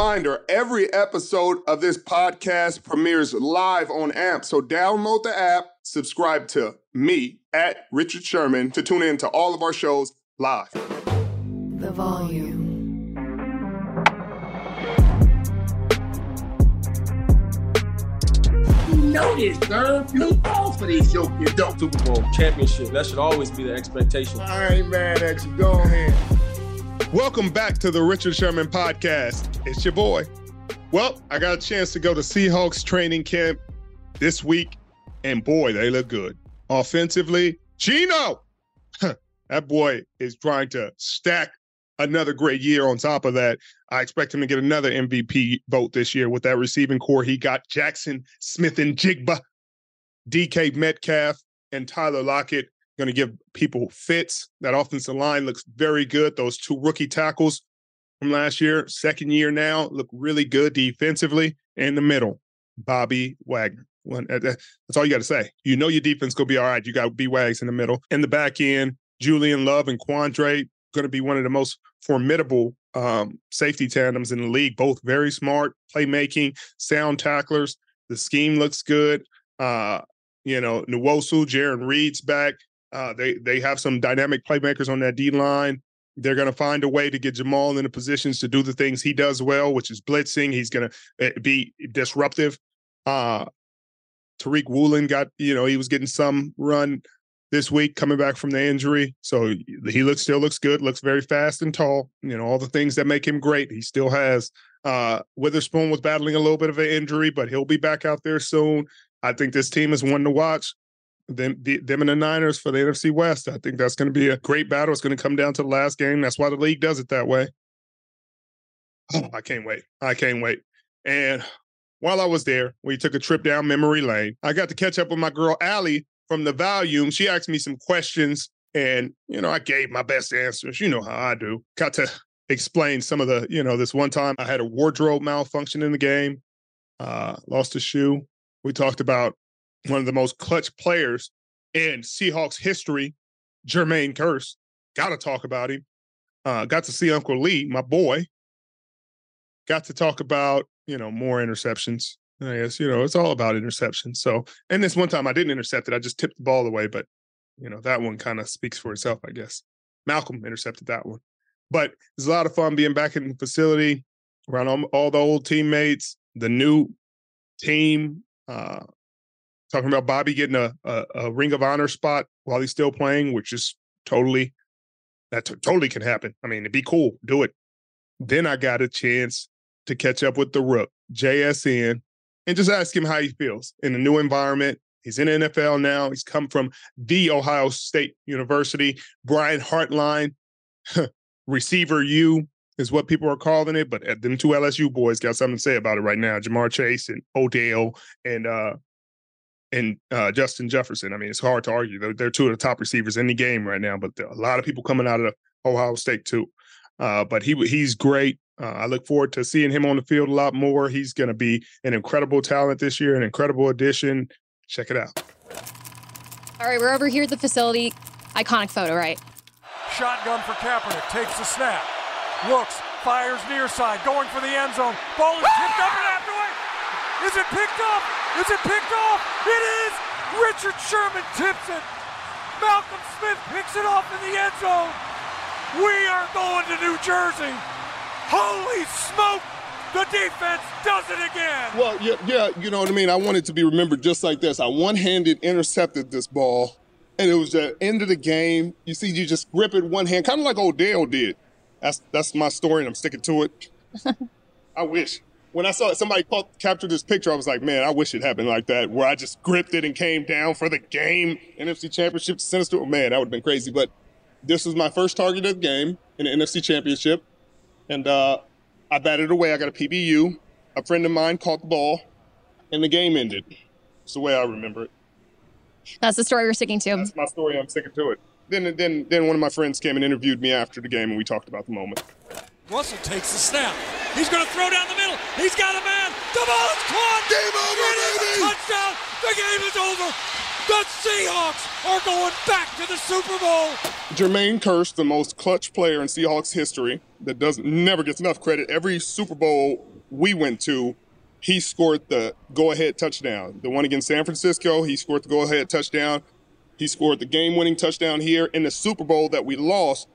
Reminder every episode of this podcast premieres live on AMP. So download the app, subscribe to me at Richard Sherman to tune in to all of our shows live. The volume. You know this, sir. You fall for these yoke you don't. Super Bowl championship. That should always be the expectation. I ain't mad at you. Go ahead. Welcome back to the Richard Sherman podcast. It's your boy. Well, I got a chance to go to Seahawks training camp this week, and boy, they look good. Offensively, Geno, that boy is trying to stack another great year on top of that. I expect him to get another MVP vote this year with that receiving corps. He got Jackson Smith and Jigba, DK Metcalf, and Tyler Lockett. Going to give people fits. That offensive line looks very good. Those two rookie tackles from last year, second year now, look really good defensively. In the middle, Bobby Wagner. That's all you got to say. You know your defense going to be all right. You got B Wags in the middle. In the back end, Julian Love and Quandre going to be one of the most formidable um, safety tandems in the league. Both very smart, playmaking, sound tacklers. The scheme looks good. Uh, you know, Nwosu, Jarran Reed's back. Uh, they they have some dynamic playmakers on that D line. They're going to find a way to get Jamal in the positions to do the things he does well, which is blitzing. He's going to eh, be disruptive. Uh, Tariq Woolen got, you know, he was getting some run this week coming back from the injury. So he looks still looks good, looks very fast and tall. You know, all the things that make him great, he still has. Uh, Witherspoon was battling a little bit of an injury, but he'll be back out there soon. I think this team is one to watch. Them, the, them and the Niners for the NFC West. I think that's going to be a great battle. It's going to come down to the last game. That's why the league does it that way. Oh, I can't wait. I can't wait. And while I was there, we took a trip down memory lane. I got to catch up with my girl Allie from the volume. She asked me some questions, and you know, I gave my best answers. You know how I do. Got to explain some of the, you know, this one time I had a wardrobe malfunction in the game, uh, lost a shoe. We talked about one of the most clutch players in Seahawks history, Jermaine Kearse. Got to talk about him. Uh, got to see Uncle Lee, my boy. Got to talk about you know more interceptions. I guess you know it's all about interceptions. So, and this one time I didn't intercept it; I just tipped the ball away. But you know that one kind of speaks for itself, I guess. Malcolm intercepted that one, but it's a lot of fun being back in the facility around all, all the old teammates, the new team. Uh, talking about Bobby getting a, a, a Ring of Honor spot while he's still playing, which is totally that t- totally can happen. I mean, it'd be cool. Do it. Then I got a chance to catch up with the Rook, JSN, and just ask him how he feels in a new environment. He's in NFL now. He's come from the Ohio State University. Brian Hartline, receiver U is what people are calling it. But uh, them two LSU boys got something to say about it right now. Jamar Chase and Odell and uh and uh, Justin Jefferson. I mean, it's hard to argue. They're, they're two of the top receivers in the game right now. But a lot of people coming out of Ohio State too. Uh, but he he's great. Uh, I look forward to seeing him on the field a lot more. He's going to be an incredible talent this year, an incredible addition. Check it out. All right, we're over here at the facility. Iconic photo, right? Shotgun for Kaepernick. Takes the snap. Looks. Fires near side. Going for the end zone. Ball is tipped up and after it. Is it picked up? Is it picked off? It is! Richard Sherman tips it. Malcolm Smith picks it off in the end zone. We are going to New Jersey. Holy smoke! The defense does it again. Well, yeah, yeah, you know what I mean. I want it to be remembered just like this. I one-handed intercepted this ball, and it was the end of the game. You see, you just grip it one hand, kind of like Odell did. That's that's my story, and I'm sticking to it. I wish. When I saw somebody caught, captured this picture, I was like, man, I wish it happened like that, where I just gripped it and came down for the game, NFC Championship, to sinister. Man, that would have been crazy. But this was my first target of the game in the NFC Championship, and uh, I batted away. I got a PBU. A friend of mine caught the ball, and the game ended. It's the way I remember it. That's the story we're sticking to. That's my story. I'm sticking to it. Then, then, then one of my friends came and interviewed me after the game, and we talked about the moment. Russell takes the snap. He's going to throw down the middle. He's got a man. The ball is caught. Game over, it is baby. a touchdown. The game is over. The Seahawks are going back to the Super Bowl. Jermaine Kearse, the most clutch player in Seahawks history, that doesn't never gets enough credit. Every Super Bowl we went to, he scored the go-ahead touchdown. The one against San Francisco, he scored the go-ahead touchdown. He scored the game-winning touchdown here in the Super Bowl that we lost.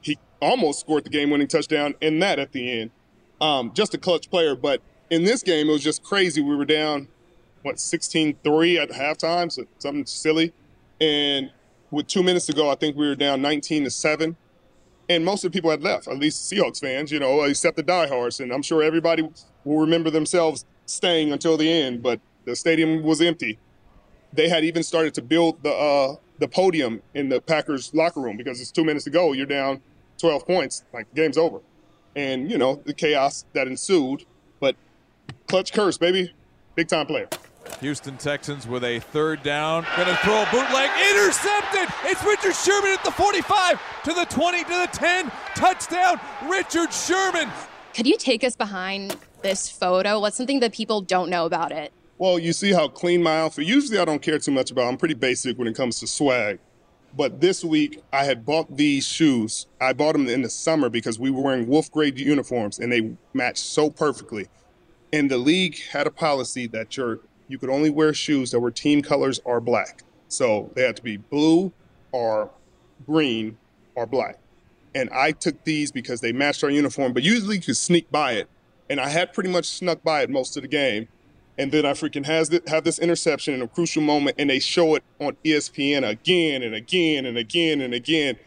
He almost scored the game-winning touchdown in that at the end. Um, just a clutch player, but in this game it was just crazy. We were down what 16-3 at halftime, so something silly. And with two minutes to go, I think we were down 19 to seven. And most of the people had left, at least Seahawks fans, you know, except the diehards. And I'm sure everybody will remember themselves staying until the end, but the stadium was empty. They had even started to build the uh, the podium in the Packers locker room because it's two minutes to go. You're down 12 points, like the game's over. And, you know, the chaos that ensued. But clutch Kearse, baby. Big time player. Houston Texans with a third down. Gonna throw a bootleg. Intercepted! It's Richard Sherman at the 45 to the 20 to the 10. Touchdown, Richard Sherman. Could you take us behind this photo? What's something that people don't know about it? Well, you see how clean my outfit. Usually I don't care too much about. I'm pretty basic when it comes to swag. But this week I had bought these shoes. I bought them in the summer because we were wearing wolf grade uniforms and they matched so perfectly. And the league had a policy that your you could only wear shoes that were team colors or black. So they had to be blue or green or black. And I took these because they matched our uniform, but usually you could sneak by it. And I had pretty much snuck by it most of the game. And then I freaking has th- have this interception in a crucial moment, and they show it on ESPN again and again and again and again.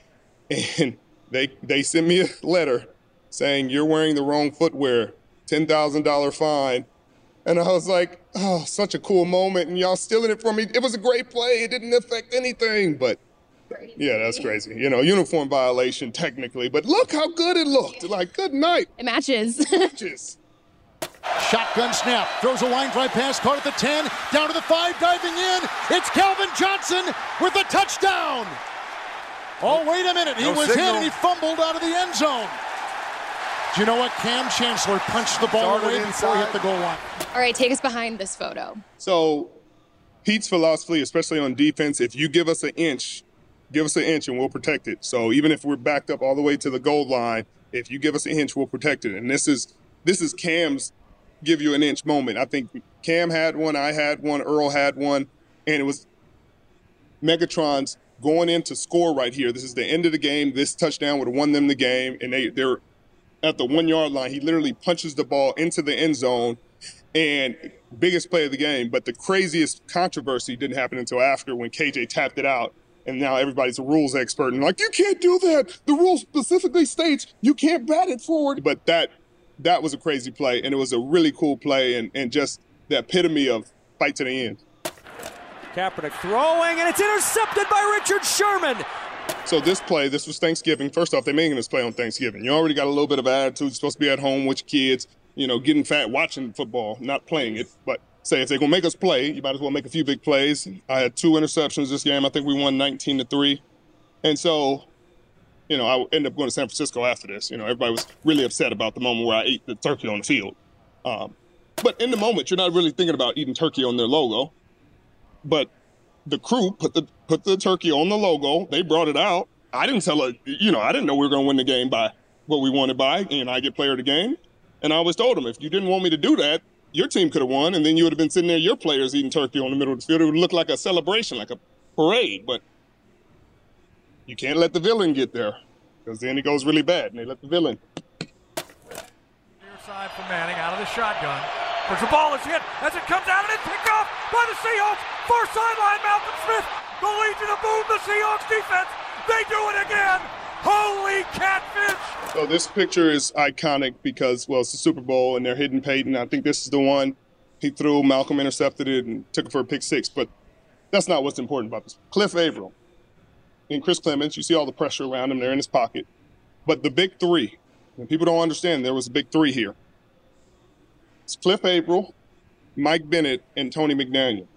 And they they send me a letter saying you're wearing the wrong footwear, ten thousand dollar fine. And I was like, oh, such a cool moment, and y'all stealing it from me. It was a great play. It didn't affect anything, but yeah, that's crazy. You know, uniform violation technically, but look how good it looked. Like, good night. It matches. Matches. Shotgun snap. Throws a line drive pass. Caught at the 10. Down to the 5. Diving in. It's Calvin Johnson with the touchdown. Oh, wait a minute. He No was signal. hit and he fumbled out of the end zone. Do you know what? Kam Chancellor punched the ball Started away before he hit the goal line. All right, take us behind this photo. So, Pete's philosophy, especially on defense, if you give us an inch, give us an inch and we'll protect it. So even if we're backed up all the way to the goal line, if you give us an inch, we'll protect it. And this is this is Kam's give you an inch moment. I think Kam had one, I had one, Earl had one, and it was Megatron's going in to score right here. This is the end of the game. This touchdown would have won them the game, and they they're at the one yard line. He literally punches the ball into the end zone, and biggest play of the game. But the craziest controversy didn't happen until after when KJ tapped it out. And now everybody's a rules expert and like, you can't do that. The rule specifically states you can't bat it forward. But that that was a crazy play, and it was a really cool play, and, and just the epitome of fight to the end. Kaepernick throwing, and it's intercepted by Richard Sherman. So this play, this was Thanksgiving. First off, they're making this play on Thanksgiving. You already got a little bit of attitude. You're supposed to be at home with your kids, you know, getting fat, watching football, not playing it. But say if they're gonna make us play, you might as well make a few big plays. I had two interceptions this game. I think we won 19 to three. And so You know, I ended up going to San Francisco after this. You know, everybody was really upset about the moment where I ate the turkey on the field. Um, but in the moment, you're not really thinking about eating turkey on their logo. But the crew put the put the turkey on the logo. They brought it out. I didn't tell it. You know, I didn't know we were going to win the game by what we wanted by, and I get player of the game. And I always told them, if you didn't want me to do that, your team could have won, and then you would have been sitting there, your players eating turkey on the middle of the field. It would look like a celebration, like a parade. But you can't let the villain get there, because then it goes really bad, and they let the villain. Near side for Manning out of the shotgun. There's a ball is hit as it comes out and it's picked off by the Seahawks. Far sideline, Malcolm Smith. The Legion of Boom, the Seahawks defense. They do it again. Holy catfish! So this picture is iconic because, well, it's the Super Bowl and they're hitting Peyton. I think this is the one he threw. Malcolm intercepted it and took it for a pick six. But that's not what's important about this. Cliff Avril and Chris Clemons. you see all the pressure around him. They're in his pocket. But the big three, and people don't understand there was a big three here. It's Cliff Avril, Mike Bennett, and Tony McDaniel.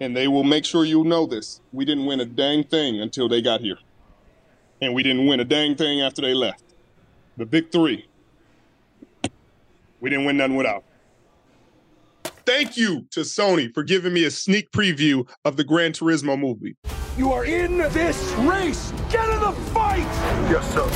And they will make sure you know this. We didn't win a dang thing until they got here and we didn't win a dang thing after they left. The big three. We didn't win nothing without. Thank you to Sony for giving me a sneak preview of the Gran Turismo movie. You are in this race. Get in the fight. Yes, sir.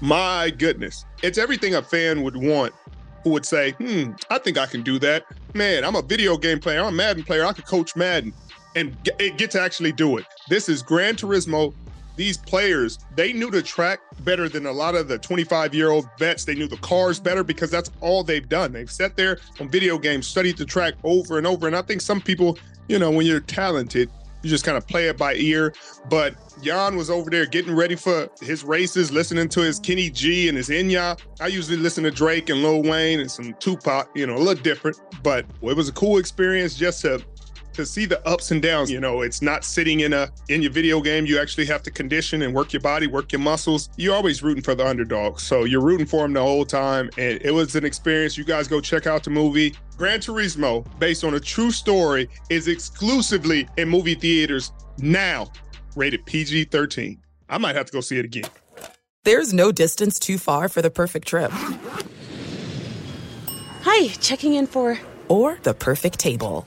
My goodness. It's everything a fan would want who would say, hmm, I think I can do that. Man, I'm a video game player. I'm a Madden player. I could coach Madden and get, get to actually do it. This is Gran Turismo. These players, they knew the track better than a lot of the 25 year old vets. They knew the cars better because that's all they've done. They've sat there on video games, studied the track over and over. And I think some people, you know, when you're talented, you just kind of play it by ear. But Jann was over there getting ready for his races, listening to his Kenny G and his Enya. I usually listen to Drake and Lil Wayne and some Tupac, you know, a little different. But it was a cool experience just to to see the ups and downs. You know, it's not sitting in a in your video game. You actually have to condition and work your body, work your muscles. You're always rooting for the underdog. So you're rooting for them the whole time. And it was an experience. You guys go check out the movie. Gran Turismo, based on a true story, is exclusively in movie theaters now, rated PG 13. I might have to go see it again. There's no distance too far for the perfect trip. Hi, checking in for. Or the perfect table.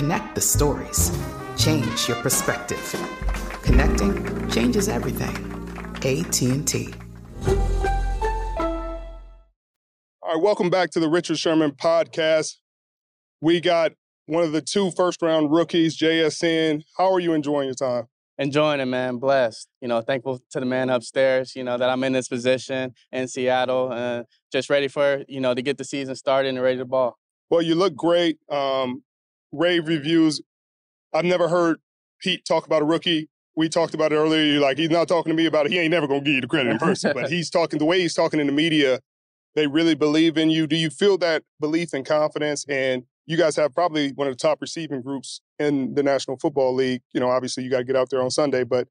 Connect the stories. Change your perspective. Connecting changes everything. AT&T. All right, welcome back to the Richard Sherman podcast. We got one of the two first round rookies, JSN. How are you enjoying your time? enjoying it, man. Blessed. You know, thankful to the man upstairs, you know, that I'm in this position in Seattle and just ready for, you know, to get the season started and ready to ball. Well, you look great. Um, rave reviews. I've never heard Pete talk about a rookie. We talked about it earlier. Like, he's not talking to me about it. He ain't never going to give you the credit in person, but he's talking the way he's talking in the media. They really believe in you. Do you feel that belief and confidence? And you guys have probably one of the top receiving groups in the National Football League. You know, obviously you got to get out there on Sunday, but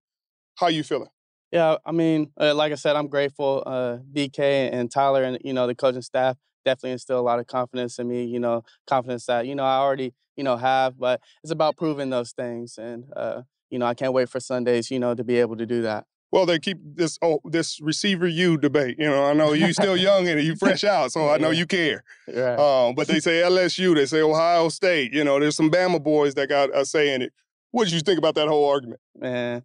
how you feeling? Yeah, I mean, uh, like I said, I'm grateful. Uh, DK and Tyler and you know the coaching staff definitely instill a lot of confidence in me. You know, confidence that you know I already you know have, but it's about proving those things, and uh, you know I can't wait for Sundays. You know to be able to do that. Well, they keep this oh this receiver you debate. You know, I know you still young and you fresh out, so I know you care. Right. Um, but they say LSU, they say Ohio State. You know, there's some Bama boys that got a say in it. What did you think about that whole argument? Man,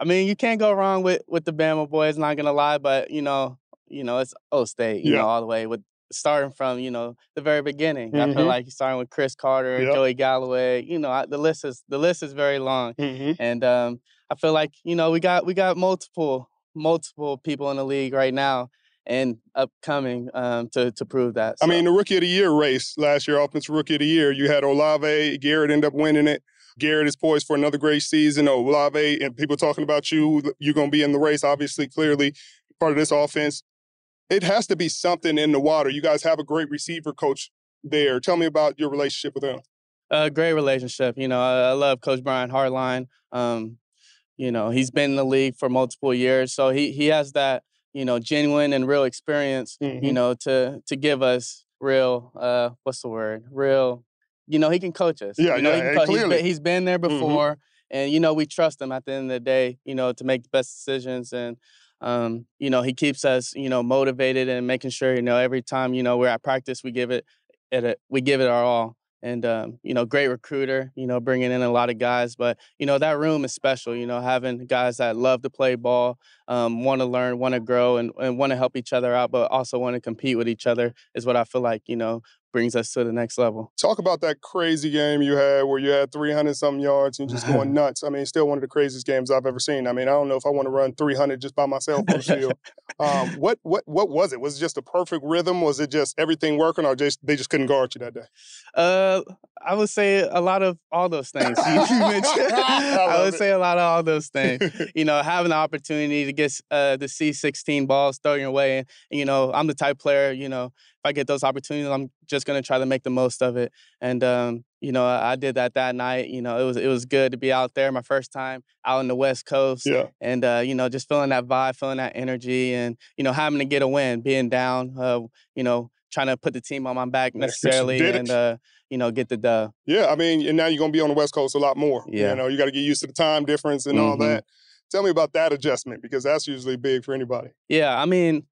I mean, you can't go wrong with with the Bama boys. Not gonna lie, but you know, you know, it's O State. You Yeah. know, all the way with starting from you know the very beginning. I feel Mhm. like starting with Cris Carter, Yep. Joey Galloway. You know, I, the list is the list is very long, Mm-hmm. and um, I feel like you know we got we got multiple multiple people in the league right now and upcoming um, to to prove that. I mean, the rookie of the year race last year, offensive rookie of the year, you had Olave, Garrett end up winning it. Garrett is poised for another great season. Olave and people talking about you, you're going to be in the race, obviously, clearly part of this offense. It has to be something in the water. You guys have a great receiver coach there. Tell me about your relationship with him. A great relationship. You know, I, I love Coach Brian Hartline. Um, you know, he's been in the league for multiple years, so he he has that you know genuine and real experience. You Mhm. know, to to give us real uh, what's the word? Real. You know, he can coach us. Yeah, you know, yeah, he co- he's clearly. been, he's been there Mhm. before, and you know, we trust him at the end of the day. You know, to make the best decisions and. Um, you know, he keeps us, you know, motivated and making sure, you know, every time, you know, we're at practice, we give it, it a, we give it our all and um, you know, great recruiter. You know, bringing in a lot of guys, but you know that room is special. You know, having guys that love to play ball, um, want to learn, want to grow, and, and want to help each other out, but also want to compete with each other is what I feel like you know brings us to the next level. Talk about that crazy game you had where you had 300 something yards and just going nuts. I mean, still one of the craziest games I've ever seen. I mean, I don't know if I want to run 300 just by myself on the field. Um, what what what was it? Was it just a perfect rhythm? Was it just everything working, or just they just couldn't guard you that day? Uh, I would say a lot of all those things you mentioned. I I would it. say a lot of all those things. you know, having the opportunity to get uh, the C16 balls thrown your way. And, you know, I'm the type player, you know, I get those opportunities, I'm just going to try to make the most of it. And, um, you know, I, I did that that night. You know, it was it was good to be out there, my first time out on the West Coast. Yeah. And, uh, you know, just feeling that vibe, feeling that energy and, you know, having to get a win, being down, uh, you know, trying to put the team on my back Yeah, 'cause you necessarily and, uh, you know, get the dub. Yeah, I mean, and now you're gonna be on the West Coast a lot more. Yeah. You know, you got to get used to the time difference and all Mhm. that. Tell me about that adjustment because that's usually big for anybody. Yeah, I mean,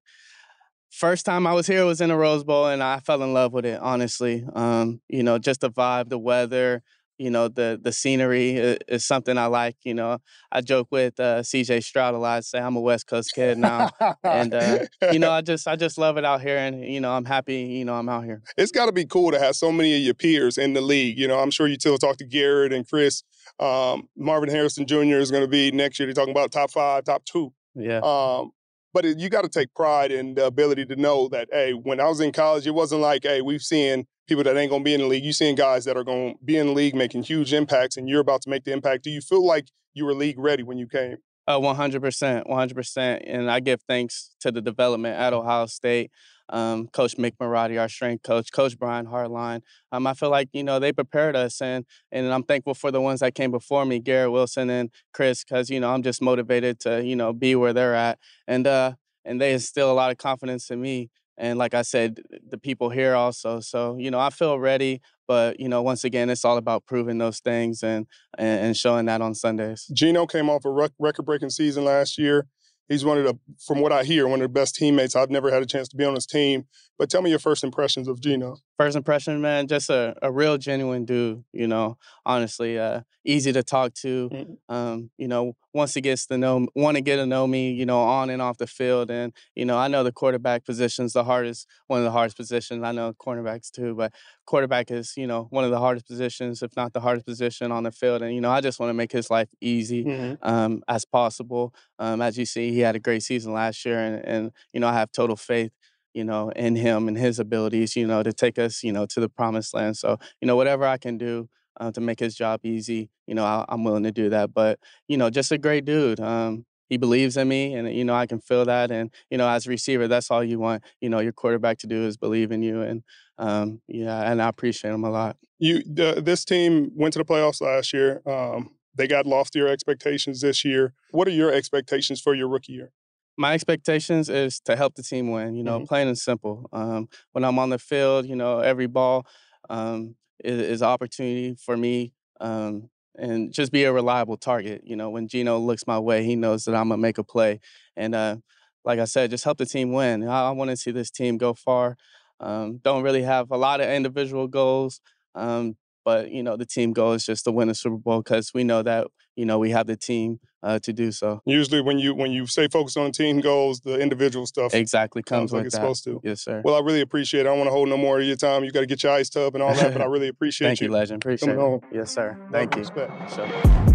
first time I was here was in the Rose Bowl, and I fell in love with it. Honestly, um, you know, just the vibe, the weather, you know, the the scenery is, is something I like. You know, I joke with uh, C.J. Stroud a lot. Say I'm a West Coast kid now, and uh, you know, I just I just love it out here, and you know, I'm happy. You know, I'm out here. it's got to be cool to have so many of your peers in the league. You know, I'm sure you still talk to Garrett and Chris. Um, Marvin Harrison Jr. is going to be next year. They're talking about top five, top two. Yeah. Um, but it, you got to take pride in the ability to know that, hey, when I was in college, it wasn't like, hey, we've seen people that ain't going to be in the league. You've seen guys that are going to be in the league making huge impacts, and you're about to make the impact. Do you feel like you were league ready when you came? Uh, 100%, 100%. And I give thanks to the development at Ohio State, um, Coach Mick Marotti, our strength coach, Coach Brian Hartline. Um, I feel like, you know, they prepared us and and I'm thankful for the ones that came before me, Garrett Wilson and Chris, because, you know, I'm just motivated to, you know, be where they're at. And uh and they instill a lot of confidence in me. And like I said, the people here also. So, you know, I feel ready. But, you know, once again, it's all about proving those things and and, and showing that on Sundays. Geno came off a record-breaking season last year. He's one of the, from what I hear, one of the best teammates. I've never had a chance to be on his team. But tell me your first impressions of Geno. First impression, man, just a, a real genuine dude, you know, honestly, uh, easy to talk to. Um, you know, once he gets to know, want to get to know me, you know, on and off the field. And, you know, I know the quarterback position's the hardest, one of the hardest positions. I know cornerbacks too, but quarterback is, you know, one of the hardest positions, if not the hardest position on the field. And, you know, I just want to make his life easy um, as possible. Um, as you see, he had a great season last year, and, and you know, I have total faith, you know, in him and his abilities, you know, to take us, you know, to the promised land. So, you know, whatever I can do uh, to make his job easy, you know, I, I'm willing to do that. But, you know, just a great dude. Um, he believes in me, and you know, I can feel that. And you know, as a receiver, that's all you want, you know, your quarterback to do is believe in you. And um, yeah, and I appreciate him a lot. You, the, this team went to the playoffs last year. Um, they got loftier expectations this year. What are your expectations for your rookie year? My expectations is to help the team win. You know, plain and simple. Um, when I'm on the field, you know, every ball um, is, is opportunity for me, um, and just be a reliable target. You know, when Geno looks my way, he knows that I'm gonna make a play, and uh, like I said, just help the team win. I, I want to see this team go far. Um, don't really have a lot of individual goals. Um, but you know, the team goal is just to win a Super Bowl because we know that you know we have the team uh, to do so. Usually, when you when you say focus on team goals, the individual stuff exactly comes like with it's that. supposed to. Yes, sir. Well, I really appreciate it. I don't want to hold no more of your time. You got to get your ice tub and all that, but I really appreciate Thank you, legend. Appreciate coming it. home. Yes, sir. Thank you. Respect. Sure.